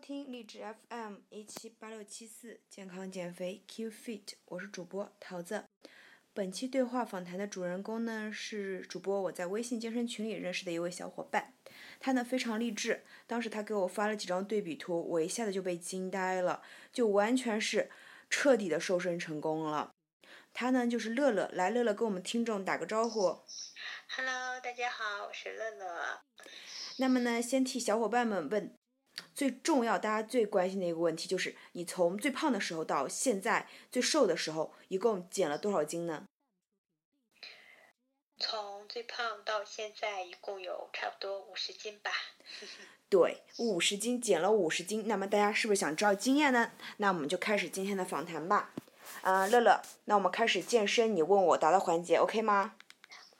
收听励志 FM 一七八六七四健康减肥 Q Fit，我是主播桃子。本期对话访谈的主人公呢是主播我在微信健身群里认识的一位小伙伴，他呢非常励志。当时他给我发了几张对比图，我一下子就被惊呆了，就完全是彻底的瘦身成功了。他呢就是乐乐，来乐乐跟我们听众打个招呼。Hello，大家好，我是乐乐。那么呢，先替小伙伴们问。最重要，大家最关心的一个问题就是，你从最胖的时候到现在最瘦的时候，一共减了多少斤呢？从最胖到现在，一共有差不多五十斤吧。对，五十斤减了五十斤，那么大家是不是想知道经验呢？那我们就开始今天的访谈吧。啊，乐乐，那我们开始健身你问我答的环节，OK 吗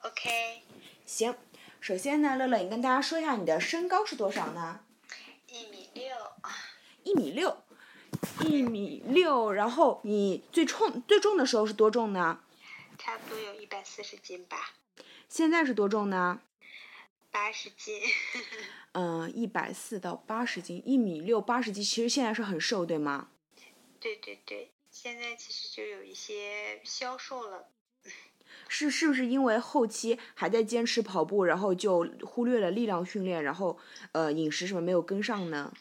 ？OK。行，首先呢，乐乐，你跟大家说一下你的身高是多少呢？一米六，一米六，然后你最重最重的时候是多重呢？差不多有一百四十斤吧。现在是多重呢？八十斤。嗯，一百四到八十斤，一米六八十斤，其实现在是很瘦，对吗？对对对，现在其实就有一些消瘦了。是是不是因为后期还在坚持跑步，然后就忽略了力量训练，然后呃饮食什么没有跟上呢？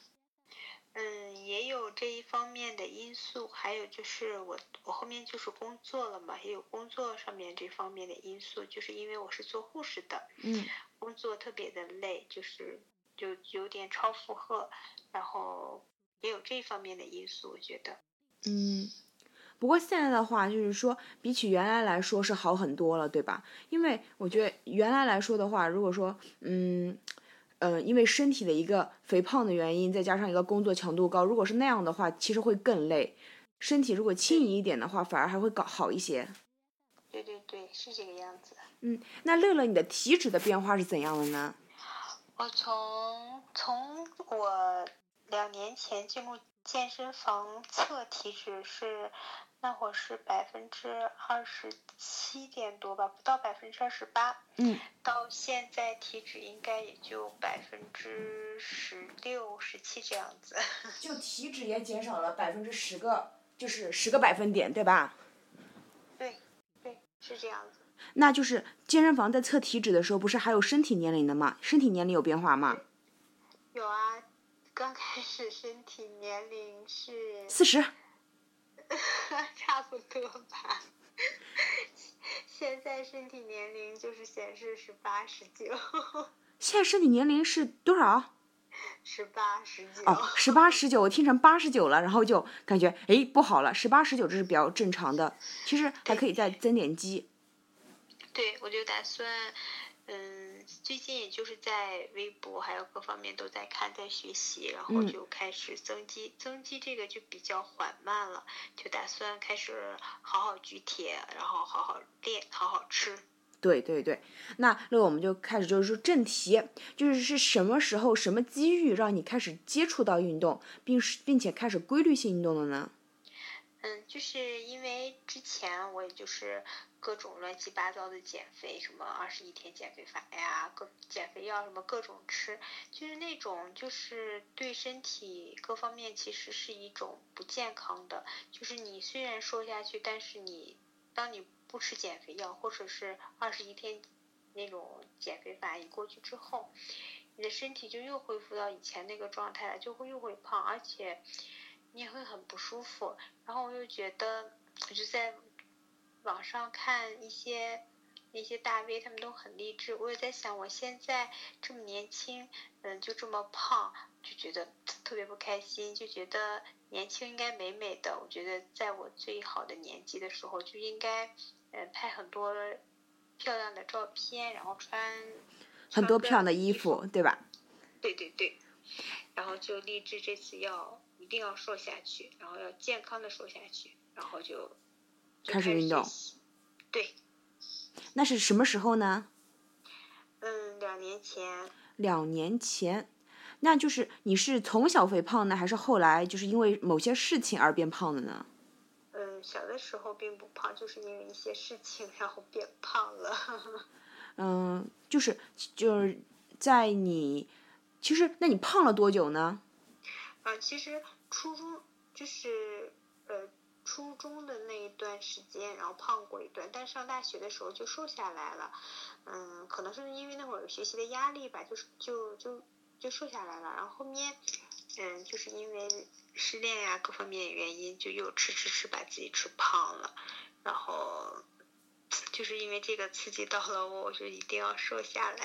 嗯，也有这一方面的因素，还有就是我我后面就是工作了嘛，也有工作上面这方面的因素，就是因为我是做护士的，嗯，工作特别的累，就是就有点超负荷，然后也有这方面的因素，我觉得，嗯。不过现在的话，就是说比起原来来说是好很多了，对吧？因为我觉得原来来说的话，如果说，嗯，呃，因为身体的一个肥胖的原因，再加上一个工作强度高，如果是那样的话，其实会更累。身体如果轻盈一点的话，反而还会搞好一些。对对对，是这个样子。嗯，那乐乐，你的体脂的变化是怎样的呢？我从从我两年前进入健身房测体脂是。那会是百分之二十七点多吧，不到百分之二十八。嗯。到现在体脂应该也就百分之十六、十七这样子。就体脂也减少了百分之十个，就是十个百分点，对吧？对，对，是这样子。那就是健身房在测体脂的时候，不是还有身体年龄的吗？身体年龄有变化吗？有啊，刚开始身体年龄是。四十。差不多吧，现在身体年龄就是显示是八十九。现在身体年龄是多少？十八十九。哦，十八十九，我听成八十九了，然后就感觉哎不好了，十八十九这是比较正常的，其实还可以再增点肌。对，我就打算。嗯，最近也就是在微博还有各方面都在看，在学习，然后就开始增肌。增肌这个就比较缓慢了，就打算开始好好举铁，然后好好练，好好吃。对对对，那那我们就开始就是说正题，就是是什么时候、什么机遇让你开始接触到运动，并并且开始规律性运动的呢？嗯，就是因为之前我也就是各种乱七八糟的减肥，什么二十一天减肥法呀，各减肥药什么各种吃，就是那种就是对身体各方面其实是一种不健康的。就是你虽然瘦下去，但是你当你不吃减肥药或者是二十一天那种减肥法一过去之后，你的身体就又恢复到以前那个状态了，就会又会胖，而且。你也会很不舒服，然后我又觉得，我就在网上看一些那些大 V，他们都很励志。我也在想，我现在这么年轻，嗯，就这么胖，就觉得 特别不开心，就觉得年轻应该美美的。我觉得在我最好的年纪的时候，就应该嗯拍很多漂亮的照片，然后穿很多漂亮的衣服，对吧？对对对，然后就励志这次要。一定要瘦下去，然后要健康的瘦下去，然后就开始运动。对。那是什么时候呢？嗯，两年前。两年前，那就是你是从小肥胖呢，还是后来就是因为某些事情而变胖的呢？嗯，小的时候并不胖，就是因为一些事情然后变胖了。嗯，就是就是在你，其实那你胖了多久呢？啊，其实初中就是呃初中的那一段时间，然后胖过一段，但上大学的时候就瘦下来了。嗯，可能是因为那会儿学习的压力吧，就是就就就瘦下来了。然后后面，嗯，就是因为失恋呀各方面原因，就又吃吃吃把自己吃胖了。然后就是因为这个刺激到了我，我就一定要瘦下来。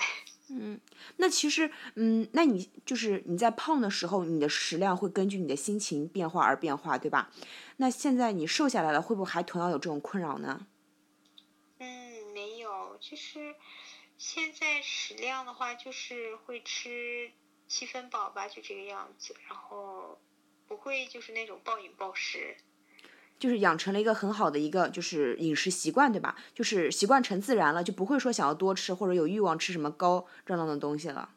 嗯，那其实，嗯，那你就是你在胖的时候，你的食量会根据你的心情变化而变化，对吧？那现在你瘦下来了，会不会还同样有这种困扰呢？嗯，没有，就是现在食量的话，就是会吃七分饱吧，就这个样子，然后不会就是那种暴饮暴食。就是养成了一个很好的一个就是饮食习惯，对吧？就是习惯成自然了，就不会说想要多吃或者有欲望吃什么高热量的东西了。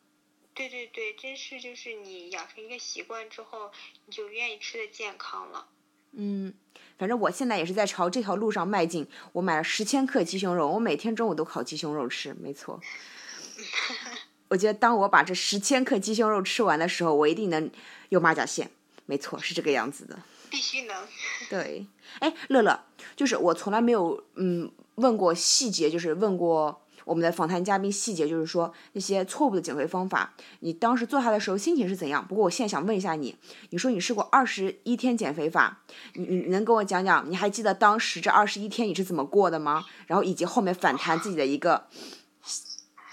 对对对，真是就是你养成一个习惯之后，你就愿意吃的健康了。嗯，反正我现在也是在朝这条路上迈进。我买了十千克鸡胸肉，我每天中午都烤鸡胸肉吃，没错。我觉得当我把这十千克鸡胸肉吃完的时候，我一定能有马甲线。没错，是这个样子的。必须能。对，哎，乐乐，就是我从来没有嗯问过细节，就是问过我们的访谈嘉宾细节，就是说那些错误的减肥方法，你当时做它的时候心情是怎样？不过我现在想问一下你，你说你试过二十一天减肥法，你你能跟我讲讲？你还记得当时这二十一天你是怎么过的吗？然后以及后面反弹自己的一个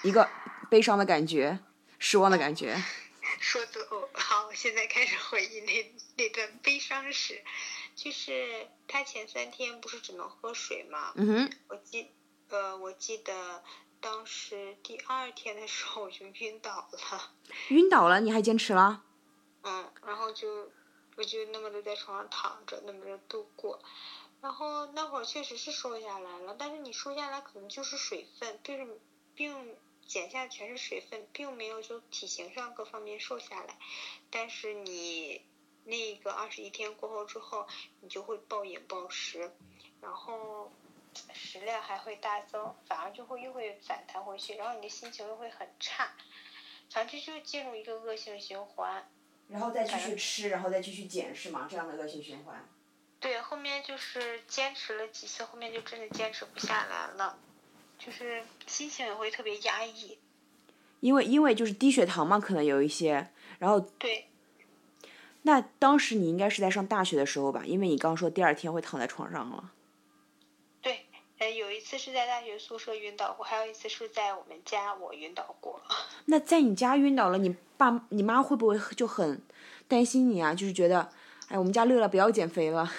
一个悲伤的感觉，失望的感觉。说的哦，好，现在开始回忆那那段悲伤史，就是他前三天不是只能喝水吗？嗯哼。我记，呃，我记得当时第二天的时候我就晕倒了。晕倒了，你还坚持了？嗯，然后就我就那么的在床上躺着，那么的度过，然后那会儿确实是瘦下来了，但是你瘦下来可能就是水分，并并。减下全是水分，并没有就体型上各方面瘦下来，但是你那个二十一天过后之后，你就会暴饮暴食，然后食量还会大增，反而就会又会反弹回去，然后你的心情又会很差，长期就进入一个恶性循环。然后再继续吃，然后再继续减，是吗？这样的恶性循环。对，后面就是坚持了几次，后面就真的坚持不下来了。就是心情也会特别压抑，因为因为就是低血糖嘛，可能有一些，然后对，那当时你应该是在上大学的时候吧？因为你刚说第二天会躺在床上了。对，呃，有一次是在大学宿舍晕倒过，还有一次是在我们家我晕倒过。那在你家晕倒了，你爸你妈会不会就很担心你啊？就是觉得，哎，我们家乐乐不要减肥了。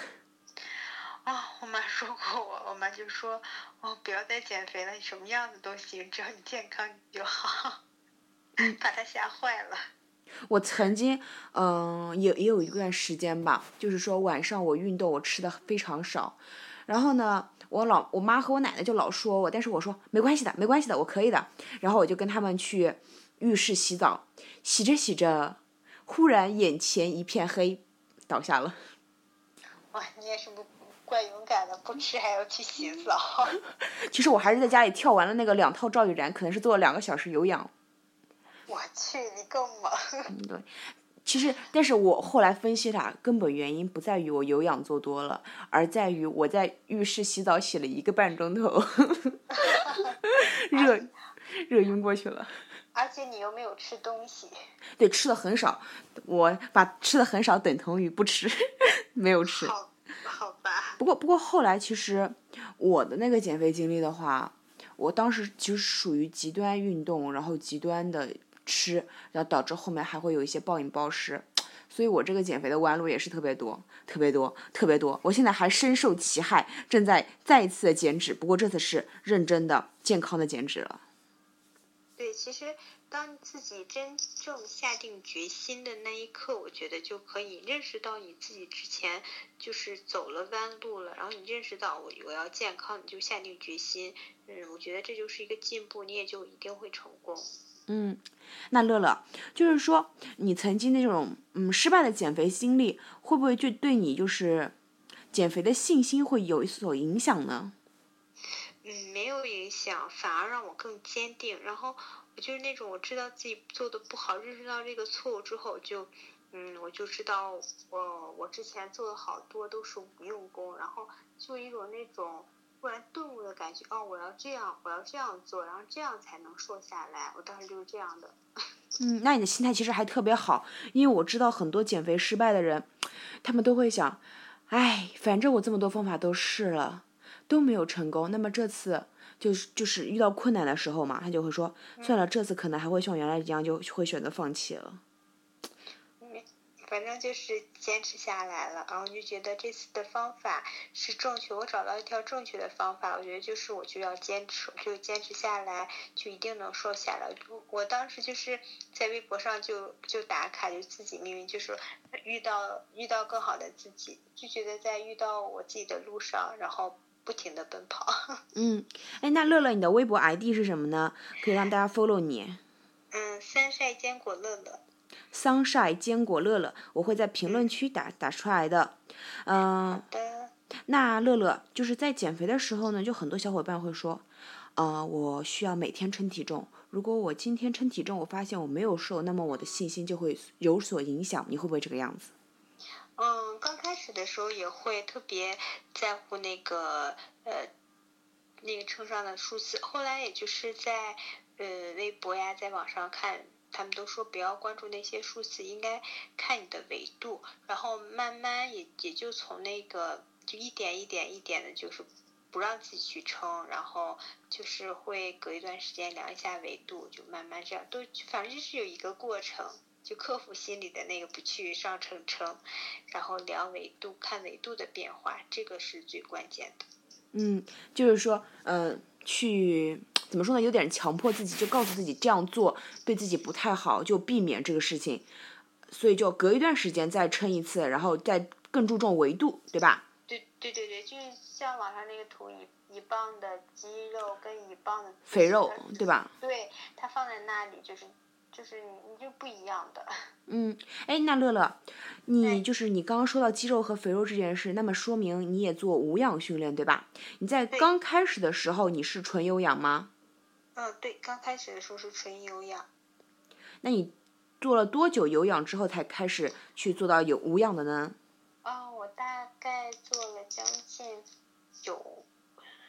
啊，我妈说过我，我妈就说。哦，不要再减肥了，你什么样子都行，只要你健康就好。把他吓坏了。我曾经，嗯，也也有一段时间吧，就是说晚上我运动，我吃的非常少。然后呢，我老我妈和我奶奶就老说我，但是我说没关系的，没关系的，我可以的。然后我就跟他们去浴室洗澡，洗着洗着，忽然眼前一片黑，倒下了。哇，你也是不？怪勇敢的，不吃还要去洗澡。其实我还是在家里跳完了那个两套赵玉然，可能是做了两个小时有氧。我去，你更猛。对，其实，但是我后来分析它，根本原因不在于我有氧做多了，而在于我在浴室洗澡洗了一个半钟头，热热晕过去了。而且你又没有吃东西。对，吃的很少，我把吃的很少等同于不吃，没有吃。好吧不过，不过后来其实我的那个减肥经历的话，我当时其实属于极端运动，然后极端的吃，然后导致后面还会有一些暴饮暴食，所以我这个减肥的弯路也是特别多，特别多，特别多。我现在还深受其害，正在再一次的减脂，不过这次是认真的、健康的减脂了。对，其实。当自己真正下定决心的那一刻，我觉得就可以认识到你自己之前就是走了弯路了。然后你认识到我我要健康，你就下定决心。嗯，我觉得这就是一个进步，你也就一定会成功。嗯，那乐乐，就是说你曾经那种嗯失败的减肥经历，会不会就对你就是减肥的信心会有所影响呢？嗯，没有影响，反而让我更坚定。然后我。就是那种我知道自己做的不好，认识到这个错误之后，就嗯，我就知道我我之前做的好多都是无用功，然后就一种那种突然顿悟的感觉，哦，我要这样，我要这样做，然后这样才能瘦下来。我当时就是这样的。嗯，那你的心态其实还特别好，因为我知道很多减肥失败的人，他们都会想，哎，反正我这么多方法都试了，都没有成功，那么这次就是就是遇到困难的时候嘛，他就会说，算了，这次可能还会像原来一样，就会选择放弃了。反正就是坚持下来了，然后就觉得这次的方法是正确，我找到一条正确的方法，我觉得就是我就要坚持，就坚持下来，就一定能瘦下来。我当时就是在微博上就就打卡，就自己命运就是遇到遇到更好的自己，就觉得在遇到我自己的路上，然后不停的奔跑。嗯，哎，那乐乐，你的微博 ID 是什么呢？可以让大家 follow 你。嗯，三晒坚果乐乐。桑晒坚果乐乐，我会在评论区打打出来的。嗯，那乐乐就是在减肥的时候呢，就很多小伙伴会说，呃，我需要每天称体重。如果我今天称体重，我发现我没有瘦，那么我的信心就会有所影响。你会不会这个样子？嗯，刚开始的时候也会特别在乎那个呃那个称上的数字，后来也就是在呃微博呀，在网上看。他们都说不要关注那些数字，应该看你的维度，然后慢慢也也就从那个就一点一点一点的，就是不让自己去称，然后就是会隔一段时间量一下维度，就慢慢这样都反正就是有一个过程，就克服心里的那个不去上称称，然后量维度看维度的变化，这个是最关键的。嗯，就是说，呃，去。怎么说呢？有点强迫自己，就告诉自己这样做对自己不太好，就避免这个事情。所以就隔一段时间再称一次，然后再更注重维度，对吧？对对对对，就是像网上那个图，一一磅的肌肉跟一磅的肥肉，对吧？对，它放在那里就是。就是你，你就不一样的。嗯，哎，那乐乐，你就是你刚刚说到肌肉和肥肉这件事，那么说明你也做无氧训练，对吧？你在刚开始的时候你是纯有氧吗？嗯，对，刚开始的时候是纯有氧。那你做了多久有氧之后才开始去做到有无氧的呢？啊，我大概做了将近有。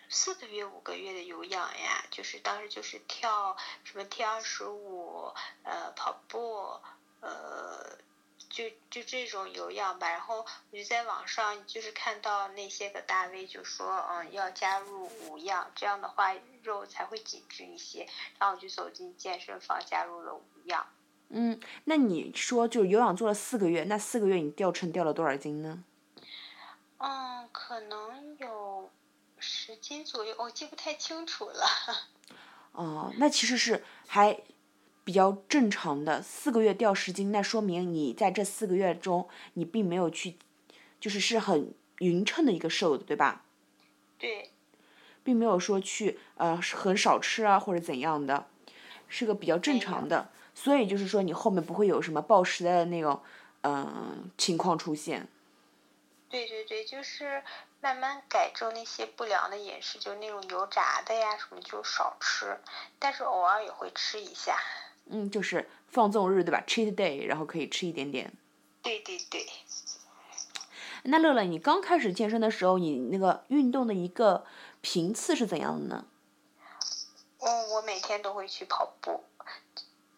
四个月、五个月的有氧呀，就是当时就是跳什么 T 二十五，呃，跑步，呃，就就这种有氧吧。然后我就在网上就是看到那些个大 V 就说，嗯，要加入无氧，这样的话肉才会紧致一些。然后我就走进健身房，加入了无氧。嗯，那你说就是有氧做了四个月，那四个月你掉秤掉了多少斤呢？嗯，可能有。十斤左右，我记不太清楚了。哦，那其实是还比较正常的，四个月掉十斤，那说明你在这四个月中，你并没有去，就是是很匀称的一个瘦的，对吧？对。并没有说去呃很少吃啊或者怎样的，是个比较正常的，所以就是说你后面不会有什么暴食的那种嗯情况出现。对对对，就是。慢慢改正那些不良的饮食，就那种油炸的呀什么就少吃，但是偶尔也会吃一下。嗯，就是放纵日对吧？Cheat day，然后可以吃一点点。对对对。那乐乐，你刚开始健身的时候，你那个运动的一个频次是怎样的呢？嗯，我每天都会去跑步。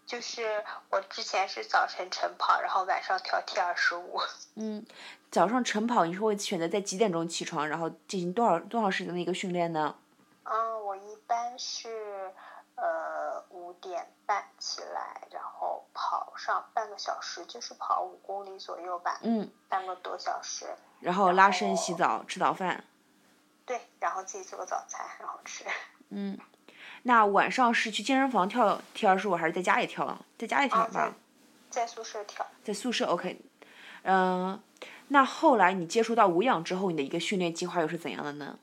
就是我之前是早晨晨跑，然后晚上跳 T 二十五。嗯，早上晨跑，你是会选择在几点钟起床，然后进行多少多少时间的一个训练呢？嗯，我一般是呃五点半起来，然后跑上半个小时，就是跑五公里左右吧。嗯。半个多小时。然后拉伸、洗澡、吃早饭。对，然后自己做个早餐，然后吃。嗯。那晚上是去健身房跳跳二十五，还是在家里跳？在家里跳吧。在宿舍跳。在宿舍 OK，嗯，那后来你接触到无氧之后，你的一个训练计划又是怎样的呢？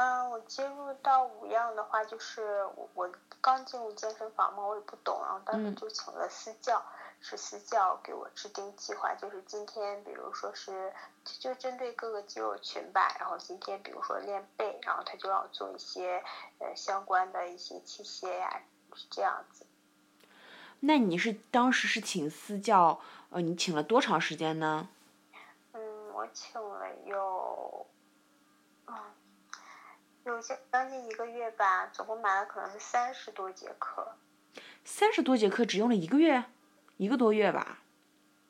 嗯，我接入到五样的话，就是我我刚进入健身房嘛，我也不懂，然后当时就请了私教。是私教给我制定计划，就是今天，比如说是就针对各个肌肉群吧，然后今天比如说练背，然后他就要做一些呃相关的一些器械呀，是这样子。那你是当时是请私教，呃，你请了多长时间呢？嗯，我请了有，嗯，有将将近一个月吧，总共买了可能是三十多节课。三十多节课只用了一个月，一个多月吧。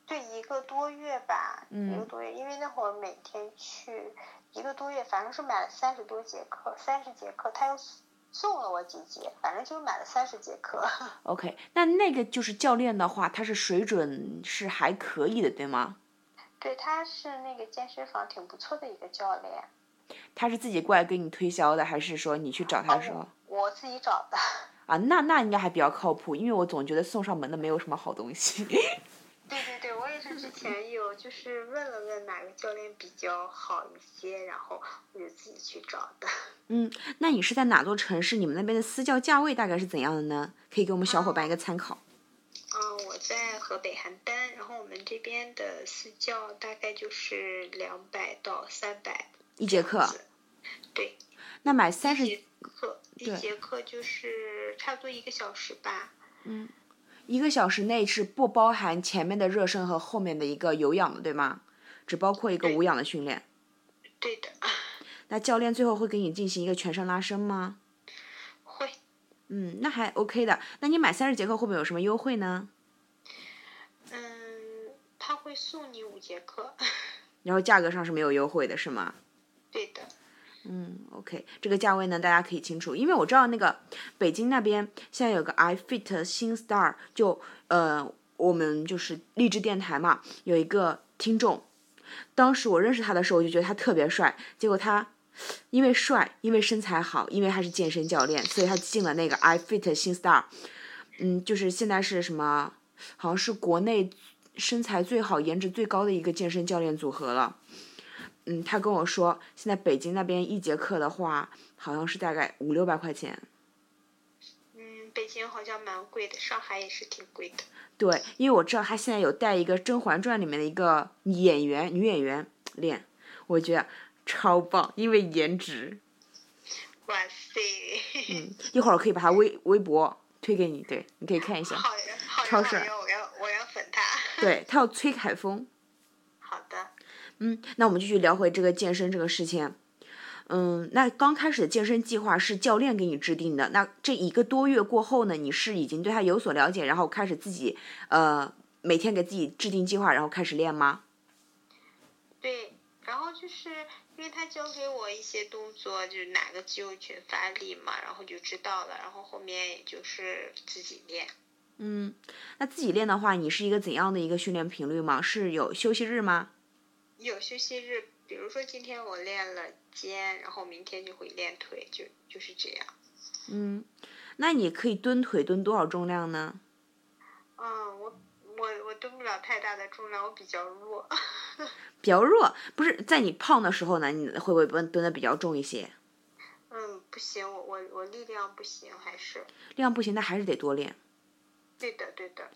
对，一个多月吧，嗯一个多月，因为那会儿每天去一个多月，反正是买了三十多节课，三十节课，他又送了我几节，反正就是买了三十节课。OK，那那个就是教练的话，他是水准是还可以的，对吗？对，他是那个健身房挺不错的一个教练，他是自己过来给你推销的，还是说你去找他的时候？我自己找的。啊，那那应该还比较靠谱，因为我总觉得送上门的没有什么好东西。对对对，我也是之前有就是问了问哪个教练比较好一些，然后我就自己去找的。嗯，那你是在哪座城市？你们那边的私教价位大概是怎样的呢？可以给我们小伙伴一个参考。嗯，我在河北邯郸，然后我们这边的私教大概就是两百到三百一节课。对，那买三十节课一节课就是差不多一个小时吧。嗯一个小时内是不包含前面的热身和后面的一个有氧的，对吗？只包括一个无氧的训练。对的，那教练最后会给你进行一个全身拉伸吗？会。嗯，那还 OK 的。那你买三十节课会不会有什么优惠呢？嗯，他会送你五节课。然后价格上是没有优惠的，是吗？对的。嗯，OK，这个价位呢，大家可以清楚，因为我知道那个北京那边现在有个 iFit 新 Star，就呃，我们就是励志电台嘛，有一个听众，当时我认识他的时候，我就觉得他特别帅，结果他因为帅，因为身材好，因为他是健身教练，所以他进了那个 iFit 新 Star，嗯，就是现在是什么，好像是国内身材最好、颜值最高的一个健身教练组合了。嗯，他跟我说，现在北京那边一节课的话，好像是大概五六百块钱。嗯，北京好像蛮贵的，上海也是挺贵的。对，因为我知道他现在有带一个《甄嬛传》里面的一个演员，女演员练，我觉得超棒，因为颜值。哇塞！嗯，一会儿我可以把他微微博推给你，对，你可以看一下。好呀，好呀，超帅我要我要粉他。对 他有崔凯峰。嗯，那我们继续聊回这个健身这个事情。嗯，那刚开始的健身计划是教练给你制定的。那这一个多月过后呢，你是已经对他有所了解，然后开始自己呃每天给自己制定计划，然后开始练吗？对，然后就是因为他教给我一些动作，就是哪个肌肉群发力嘛，然后就知道了，然后后面也就是自己练。嗯，那自己练的话，你是一个怎样的一个训练频率吗？是有休息日吗？有休息日，比如说今天我练了肩，然后明天就会练腿，就就是这样。嗯，那你可以蹲腿蹲多少重量呢？嗯，我我我蹲不了太大的重量，我比较弱。比较弱，不是在你胖的时候呢，你会不会蹲蹲的比较重一些？嗯，不行，我我我力量不行，还是。力量不行，那还是得多练。对的对的，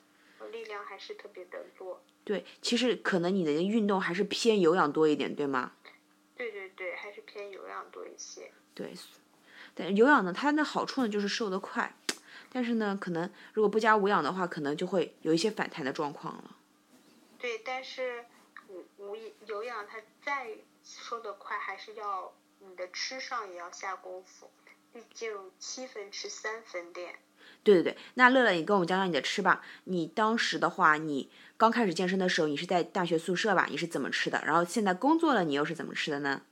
我力量还是特别的弱。对，其实可能你的运动还是偏有氧多一点，对吗？对对对，还是偏有氧多一些。对，但有氧呢，它的好处呢就是瘦得快，但是呢，可能如果不加无氧的话，可能就会有一些反弹的状况了。对，但是无无有氧它再瘦得快，还是要你的吃上也要下功夫，毕竟七分吃三分练。对对对，那乐乐，你跟我们讲讲你的吃吧。你当时的话，你刚开始健身的时候，你是在大学宿舍吧？你是怎么吃的？然后现在工作了，你又是怎么吃的呢？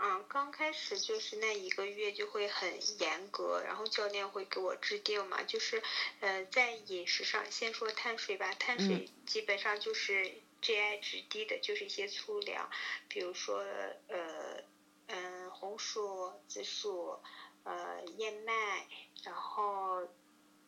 嗯，刚开始就是那一个月就会很严格，然后教练会给我制定嘛，就是呃在饮食上先说碳水吧，碳水基本上就是 GI 值低的，就是一些粗粮，比如说呃嗯红薯、紫薯、呃燕麦，然后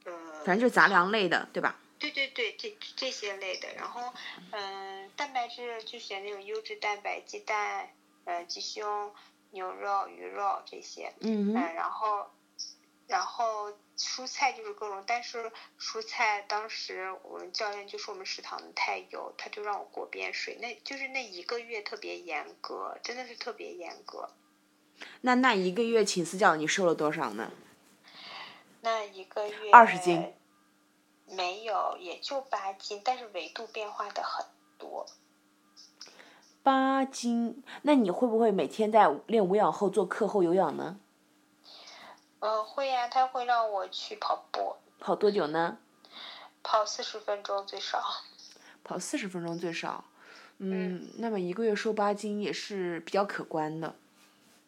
呃反正就是杂粮类的，对吧？对对对，这这些类的，然后嗯、蛋白质就选那种优质蛋白，鸡蛋。呃，鸡胸、牛肉、鱼肉这些，嗯嗯，然后，然后蔬菜就是各种，但是蔬菜当时我们教练就说我们食堂的太油，他就让我过边水，那就是那一个月特别严格，真的是特别严格。那那一个月请私教，你瘦了多少呢？那一个月二十斤，没有，也就八斤，但是维度变化的很多。八斤，那你会不会每天在练无氧后做课后有氧呢？嗯，会呀，他会让我去跑步。跑多久呢？跑四十分钟最少。跑四十分钟最少，嗯，那么一个月瘦八斤也是比较可观的。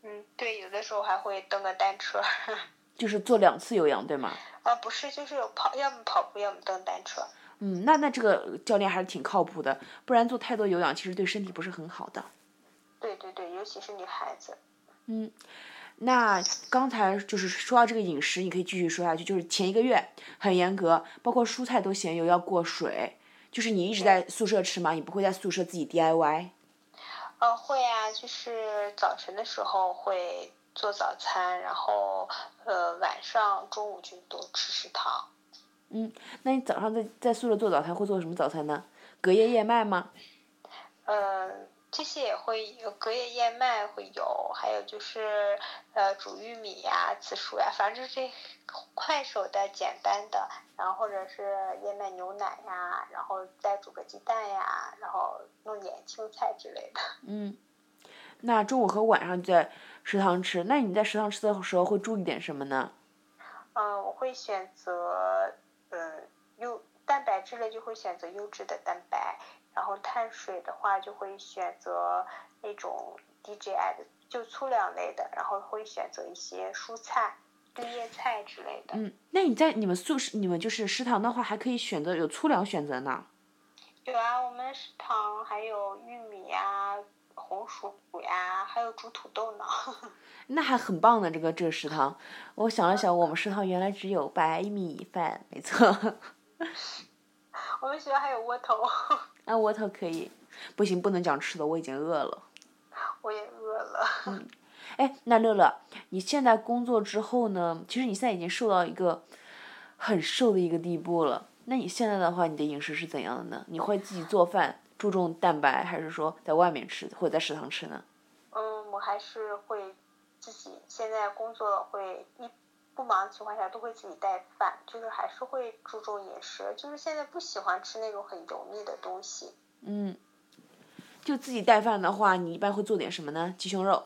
嗯，对，有的时候还会蹬个单车。就是做两次有氧，对吗？啊，不是，就是有跑，要么跑步，要么蹬单车。嗯，那那这个教练还是挺靠谱的，不然做太多有氧其实对身体不是很好的。对对对，尤其是女孩子。嗯，那刚才就是说到这个饮食，你可以继续说下去。就是前一个月很严格，包括蔬菜都咸油要过水。就是你一直在宿舍吃吗？你不会在宿舍自己 DIY？呃，会啊，就是早晨的时候会做早餐，然后呃晚上中午就都吃食堂。嗯，那你早上在在宿舍做早餐会做什么早餐呢？隔夜燕麦吗？嗯。这些也会有隔夜燕麦会有，还有就是呃煮玉米呀、紫薯呀，反正就这快手的、简单的，然后或者是燕麦牛奶呀，然后再煮个鸡蛋呀，然后弄点青菜之类的。嗯，那中午和晚上在食堂吃，那你在食堂吃的时候会注意点什么呢？嗯，我会选择嗯优蛋白质类就会选择优质的蛋白。然后碳水的话就会选择那种 DGI 的，就粗粮类的，然后会选择一些蔬菜、绿叶菜之类的。嗯，那你在你们宿舍，你们就是食堂的话，还可以选择有粗粮选择呢。有啊，我们食堂还有玉米呀、红薯呀，还有煮土豆呢。那还很棒的这个这个食堂，我想了想，我们食堂原来只有白米饭，没错。我们学校还有窝头。啊，窝头可以，不行，不能讲吃的，我已经饿了。我也饿了。嗯，哎，那乐乐，你现在工作之后呢？其实你现在已经瘦到一个很瘦的一个地步了。那你现在的话，你的饮食是怎样的呢？你会自己做饭，注重蛋白，还是说在外面吃，或者在食堂吃呢？嗯，我还是会自己。现在工作会一。不忙的情况下都会自己带饭，就是还是会注重饮食，就是现在不喜欢吃那种很油腻的东西。嗯，就自己带饭的话，你一般会做点什么呢？鸡胸肉。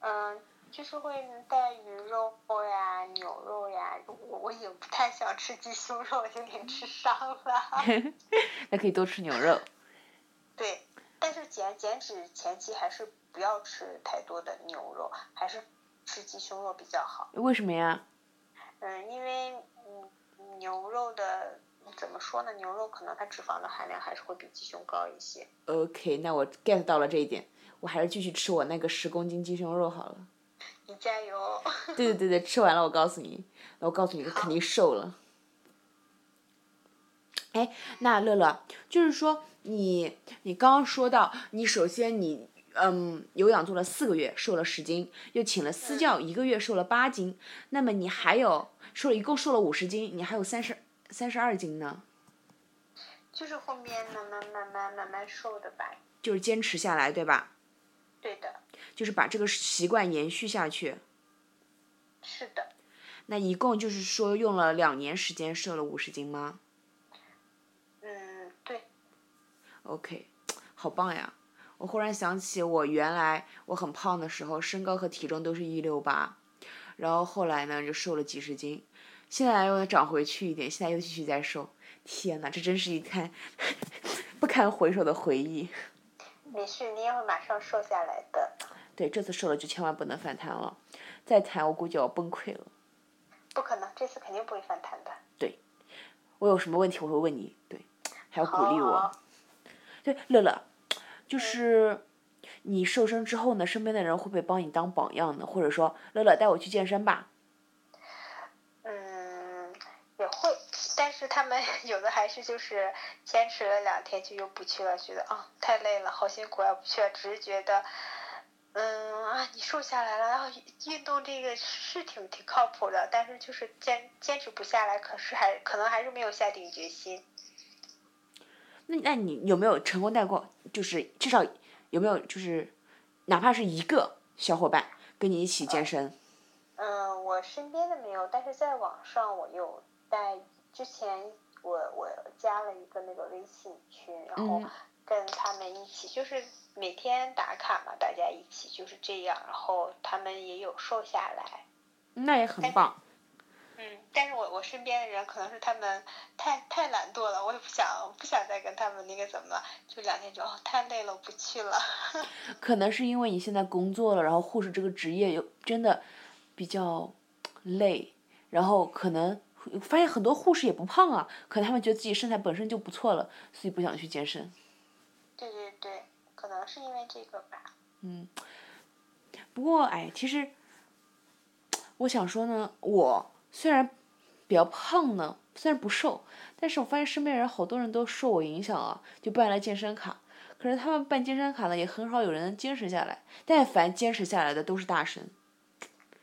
嗯，就是会带鱼肉呀、牛肉呀。我我也不太想吃鸡胸肉，有点吃 伤了。那可以多吃牛肉。对，但是减减脂前期还是不要吃太多的牛肉，还是。吃鸡胸肉比较好。为什么呀？嗯，因为嗯牛肉的怎么说呢？牛肉可能它脂肪的含量还是会比鸡胸高一些。OK，那我 get 到了这一点，我还是继续吃我那个十公斤鸡胸肉好了。你加油！对对对对，吃完了我告诉你，我告诉你，肯定瘦了。哎，那乐乐，就是说你你刚刚说到，你首先你。嗯，有氧做了四个月，瘦了十斤，又请了私教，一个月瘦了八斤。那么你还有瘦了一共瘦了五十斤，你还有三十三十二斤呢。就是后面慢慢慢慢慢慢瘦的吧。就是坚持下来，对吧？对的。就是把这个习惯延续下去。是的。那一共就是说用了两年时间瘦了五十斤吗？嗯，对。OK，好棒呀。我忽然想起，我原来我很胖的时候，身高和体重都是一六八，然后后来呢就瘦了几十斤，现在又长回去一点，现在又继续在瘦。天呐，这真是一看 不堪回首的回忆。没事，你也会马上瘦下来的。对，这次瘦了就千万不能反弹了，再弹我估计要崩溃了。不可能，这次肯定不会反弹的。对，我有什么问题我会问你，对，还要鼓励我。对，乐乐。就是你瘦身之后呢，身边的人会不会帮你当榜样呢？或者说，乐乐带我去健身吧。嗯，也会，但是他们 有的还是就是坚持了两天就又不去了，觉得啊太累了，好辛苦啊，不去了。只是觉得，嗯啊，你瘦下来了，然后运动这个是挺挺靠谱的，但是就是坚坚持不下来，可是还可能还是没有下定决心。那那你有没有成功带过？就是至少有没有就是，哪怕是一个小伙伴跟你一起健身？嗯，我身边的没有，但是在网上我有带。之前我我加了一个那个微信群，然后嗯跟他们一起，就是每天打卡嘛，大家一起就是这样，然后他们也有瘦下来。那也很棒。嗯，但是我我身边的人可能是他们太太懒惰了，我也不想不想再跟他们那个怎么了，就两天就哦太累了，我不去了。可能是因为你现在工作了，然后护士这个职业又真的比较累，然后可能发现很多护士也不胖啊，可能他们觉得自己身材本身就不错了，所以不想去健身。对对对，可能是因为这个吧。嗯不过哎，其实我想说呢，我虽然比较胖呢，虽然不瘦，但是我发现身边人好多人都受我影响啊，就办了健身卡。可是他们办健身卡呢，也很少有人能坚持下来。但凡坚持下来的都是大神。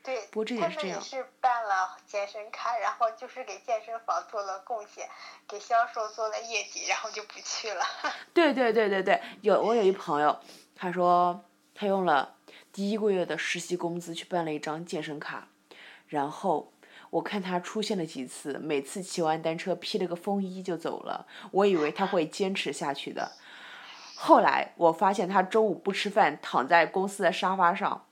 对，不过这他点是这样是办了健身卡，然后就是给健身房做了贡献，给销售做了业绩，然后就不去了。对对对对对，有我有一朋友，他说他用了第一个月的实习工资去办了一张健身卡，然后我看他出现了几次，每次骑完单车披了个风衣就走了，我以为他会坚持下去的。后来我发现他中午不吃饭，躺在公司的沙发上，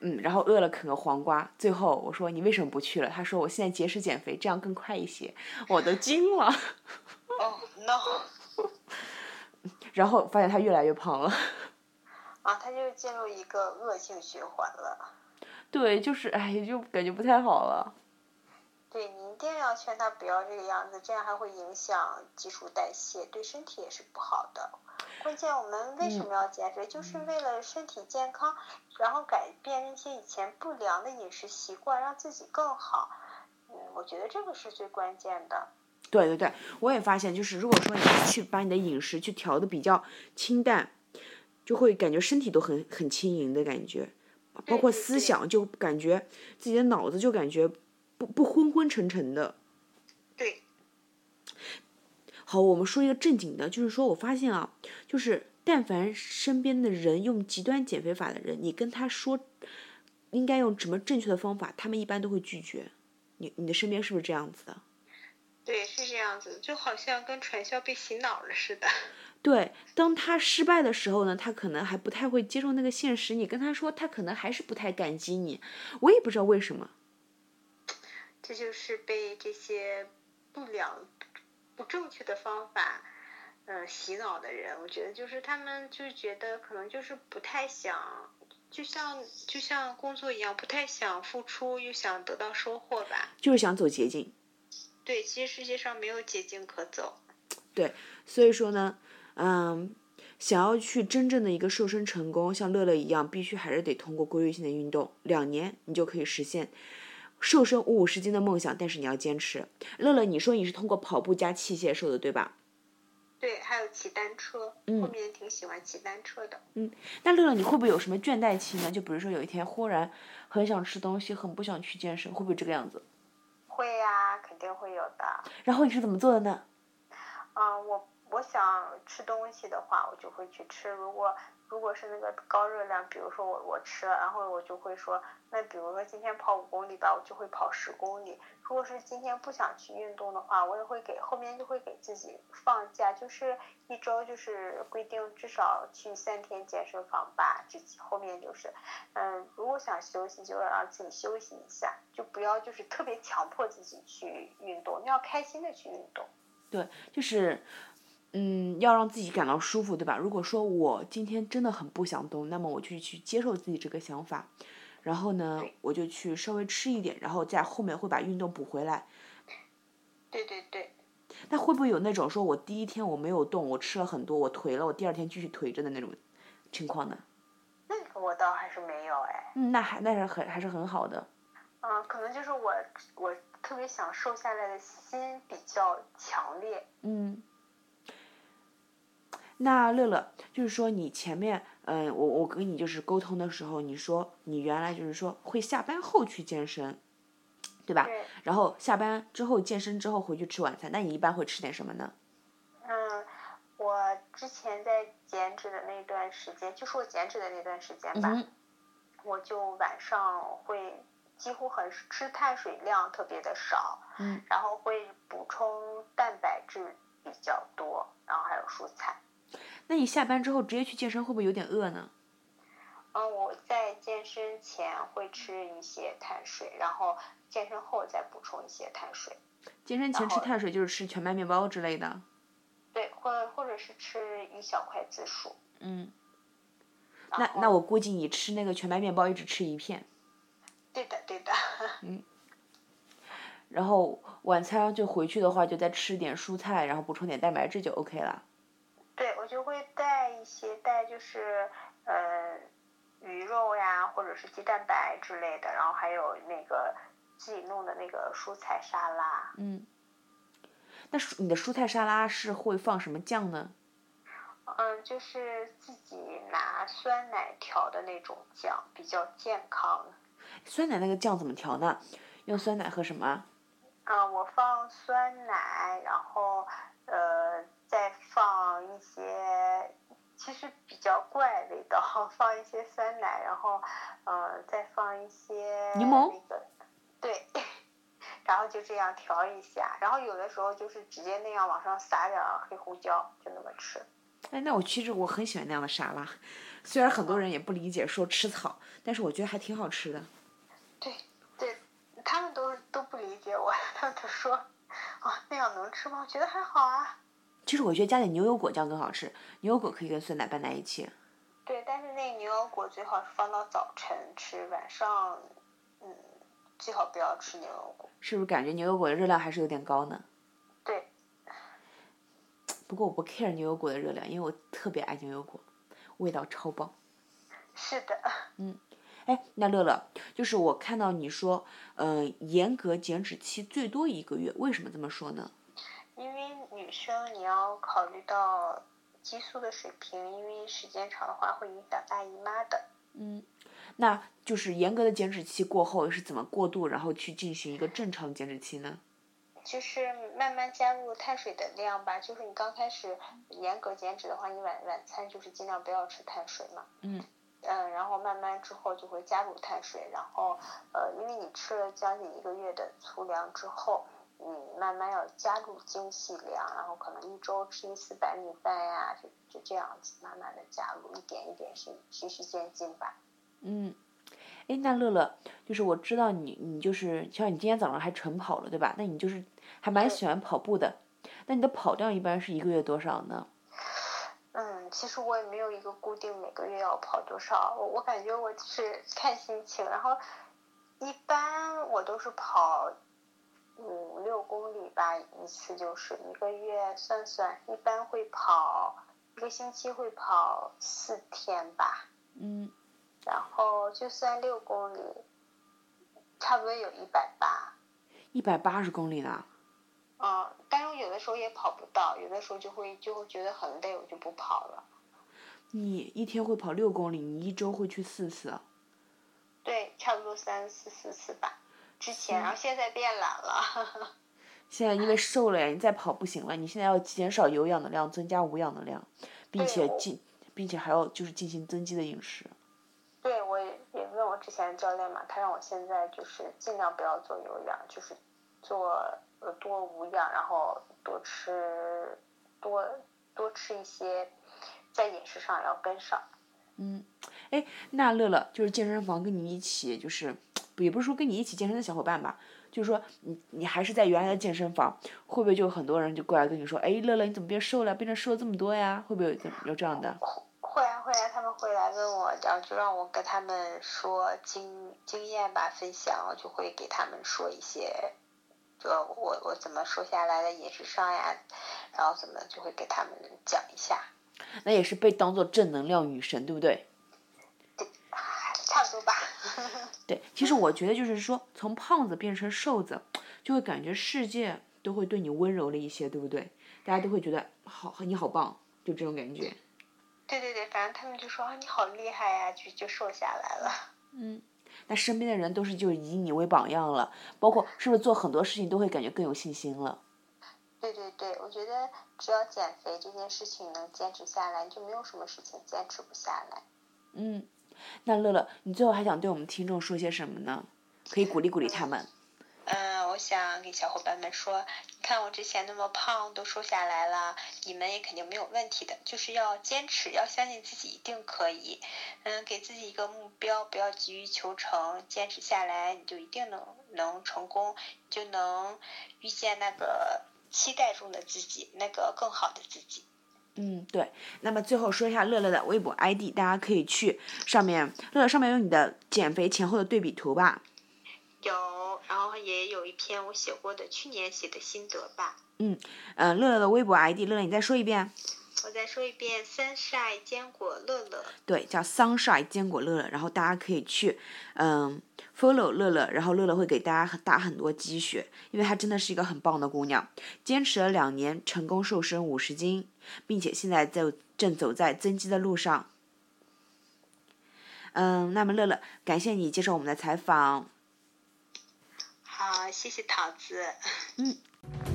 嗯，然后饿了啃个黄瓜。最后我说你为什么不去了？他说我现在节食减肥，这样更快一些。我都惊了，哦、no！然后发现他越来越胖了。啊，他就进入一个恶性循环了。对，就是哎，就感觉不太好了。对你一定要劝他不要这个样子，这样还会影响基础代谢，对身体也是不好的。关键我们为什么要减肥，就是为了身体健康，然后改变那些以前不良的饮食习惯，让自己更好。嗯，我觉得这个是最关键的。对对对，我也发现，就是如果说你去把你的饮食去调的比较清淡，就会感觉身体都很很轻盈的感觉，包括思想就感觉自己的脑子就感觉不不昏昏沉沉的。对，好，我们说一个正经的，就是说我发现啊，就是但凡身边的人用极端减肥法的人，你跟他说应该用什么正确的方法，他们一般都会拒绝。你你的身边是不是这样子的？对，是这样子，就好像跟传销被洗脑了似的。对，当他失败的时候呢，他可能还不太会接受那个现实。你跟他说，他可能还是不太感激你。我也不知道为什么。这就是被这些不良、不正确的方法，呃，洗脑的人。我觉得就是他们就觉得可能就是不太想，就像就像工作一样，不太想付出，又想得到收获吧。就是想走捷径。对，其实世界上没有捷径可走。对所以说呢，嗯，想要去真正的一个瘦身成功，像乐乐一样，必须还是得通过规律性的运动，两年你就可以实现瘦身五五十斤的梦想。但是你要坚持。乐乐，你说你是通过跑步加器械瘦的，对吧？对，还有骑单车，嗯后面挺喜欢骑单车的。嗯那乐乐，你会不会有什么倦怠期呢？就比如说有一天忽然很想吃东西，很不想去健身，会不会这个样子？会呀、肯定会有的。然后你是怎么做的呢？嗯，我我想吃东西的话，我就会去吃。如果如果是那个高热量，比如说我我吃了，然后我就会说，那比如说今天跑五公里吧，我就会跑十公里。如果是今天不想去运动的话，我也会给后面就会给自己放假，就是一周就是规定至少去三天健身房吧。这后面就是，嗯，如果想休息，就要让自己休息一下，就不要就是特别强迫自己去运动，你要开心的去运动。对，就是，嗯，要让自己感到舒服，对吧？如果说我今天真的很不想动，那么我就去接受自己这个想法，然后呢，我就去稍微吃一点，然后在后面会把运动补回来。对对对。那会不会有那种说我第一天我没有动，我吃了很多，我颓了，我第二天继续颓着的那种情况呢？那个我倒还是没有哎，嗯，那还那是很还是很好的。嗯，可能就是我我特别想瘦下来的心比较强烈。嗯，那乐乐，就是说你前面，嗯、我我跟你就是沟通的时候，你说你原来就是说会下班后去健身，对吧？对，然后下班之后健身之后回去吃晚餐，那你一般会吃点什么呢？嗯，我之前在减脂的那段时间，就是我减脂的那段时间吧，嗯，我就晚上会几乎很吃碳水量特别的少，嗯，然后会补充蛋白质比较多，然后还有蔬菜。那你下班之后直接去健身会不会有点饿呢？嗯，我在健身前会吃一些碳水，然后健身后再补充一些碳水。健身前吃碳水就是吃全麦面包之类的。对，或或者是吃一小块紫薯。嗯。那那我估计你吃那个全麦面包一直吃一片。对的，对的。嗯。然后晚餐就回去的话，就再吃点蔬菜，然后补充点蛋白质就 OK 了。对，我就会带一些带就是呃鱼肉呀，或者是鸡蛋白之类的，然后还有那个自己弄的那个蔬菜沙拉。嗯。那蔬你的蔬菜沙拉是会放什么酱呢？嗯，就是自己拿酸奶调的那种酱，比较健康。酸奶那个酱怎么调呢？用酸奶和什么？啊，我放酸奶，然后呃再放一些，其实比较怪味道，放一些酸奶，然后呃再放一些柠檬。对，然后就这样调一下，然后有的时候就是直接那样往上撒点黑胡椒，就那么吃。哎，那我其实我很喜欢那样的沙拉，虽然很多人也不理解说吃草，但是我觉得还挺好吃的。对，对，他们都都不理解我，他们都说，啊，那样能吃吗？我觉得还好啊。其实我觉得加点牛油果酱更好吃，牛油果可以跟酸奶拌在一起。对，但是那牛油果最好是放到早晨吃，晚上，嗯，最好不要吃牛油果。是不是感觉牛油果的热量还是有点高呢？对不过我不 care 牛油果的热量，因为我特别爱牛油果，味道超棒。是的。嗯，哎，那乐乐，就是我看到你说，呃，严格减脂期最多一个月，为什么这么说呢？生你要考虑到激素的水平，因为时间长的话会影响大姨妈的。嗯，那就是严格的减脂期过后是怎么过渡，然后去进行一个正常减脂期呢？就是慢慢加入碳水的量吧。就是你刚开始严格减脂的话，你晚晚餐就是尽量不要吃碳水嘛。嗯。嗯，然后慢慢之后就会加入碳水，然后呃，因为你吃了将近一个月的粗粮之后，你慢慢要加入精细粮，然后可能一周吃一次白米饭呀，就就这样子慢慢的加入，一点一点是循序渐进吧。嗯。哎，那乐乐，就是我知道你，你就是像你今天早上还晨跑了，对吧？那你就是还蛮喜欢跑步的。那你的跑量一般是一个月多少呢？嗯，其实我也没有一个固定每个月要跑多少，我我感觉我是看心情，然后一般我都是跑五六公里吧，一次就是一个月算算，一般会跑一个星期会跑四天吧。嗯。然后就算六公里，差不多有一百八。一百八十公里呢？嗯，但是我有的时候也跑不到，有的时候就会就会觉得很累，我就不跑了。你一天会跑六公里，你一周会去四次？对，差不多三四四次吧。之前，然后现在变懒了。现在因为瘦了呀，你再跑不行了。你现在要减少有氧的量，增加无氧的量，并且进，并且还要就是进行增肌的饮食。对，我也也问我之前的教练嘛，他让我现在就是尽量不要做有氧，就是做呃多无氧，然后多吃多多吃一些，在饮食上要跟上。嗯，哎，那乐乐就是健身房跟你一起，就是也不是说跟你一起健身的小伙伴吧，就是说你你还是在原来的健身房，会不会就很多人就过来跟你说，哎，乐乐你怎么变瘦了，变成瘦了这么多呀？会不会有有这样的？会啊会啊，他们会来问我，然后就让我跟他们说经经验吧，分享，我就会给他们说一些，就我我怎么瘦下来的饮食上呀，然后怎么就会给他们讲一下。那也是被当做正能量女神，对不？对，差不多吧。对，其实我觉得就是说，从胖子变成瘦子，就会感觉世界都会对你温柔了一些，对不对？大家都会觉得好，你好棒，就这种感觉。对对对，反正他们就说啊，你好厉害呀，就就瘦下来了。嗯，那身边的人都是就以你为榜样了，包括是不是做很多事情都会感觉更有信心了？对对对，我觉得只要减肥这件事情能坚持下来，就没有什么事情坚持不下来。嗯，那乐乐，你最后还想对我们听众说些什么呢？可以鼓励鼓励他们。嗯，我想给小伙伴们说，你看我之前那么胖都瘦下来了，你们也肯定没有问题的。就是要坚持，要相信自己一定可以。嗯，给自己一个目标，不要急于求成，坚持下来，你就一定能能成功，就能遇见那个期待中的自己，那个更好的自己。嗯，对。那么最后说一下乐乐的微博 ID，大家可以去上面，乐乐上面有你的减肥前后的对比图吧。有，然后也有一篇我写过的去年写的心得吧。嗯，呃，乐乐的微博 ID，乐乐你再说一遍。我再说一遍，sunshine 坚果乐乐。对，叫 sunshine 坚果乐乐，然后大家可以去，嗯，follow 乐乐，然后乐乐会给大家打很多鸡血，因为她真的是一个很棒的姑娘，坚持了两年，成功瘦身五十斤，并且现在就正走在增肌的路上。嗯，那么乐乐，感谢你接受我们的采访。好，谢谢桃子。嗯。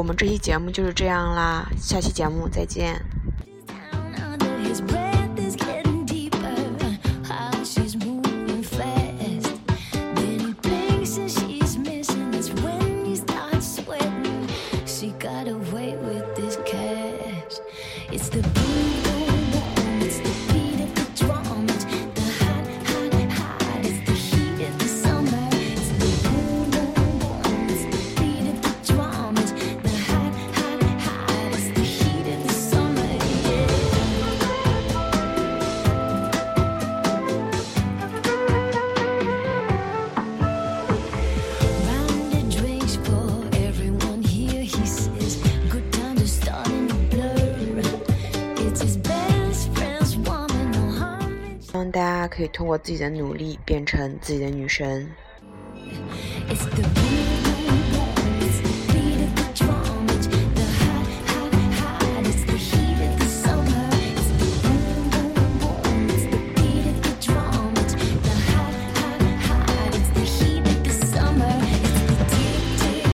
我们这期节目就是这样啦，下期节目再见。可以通过自己的努力变成自己的女神。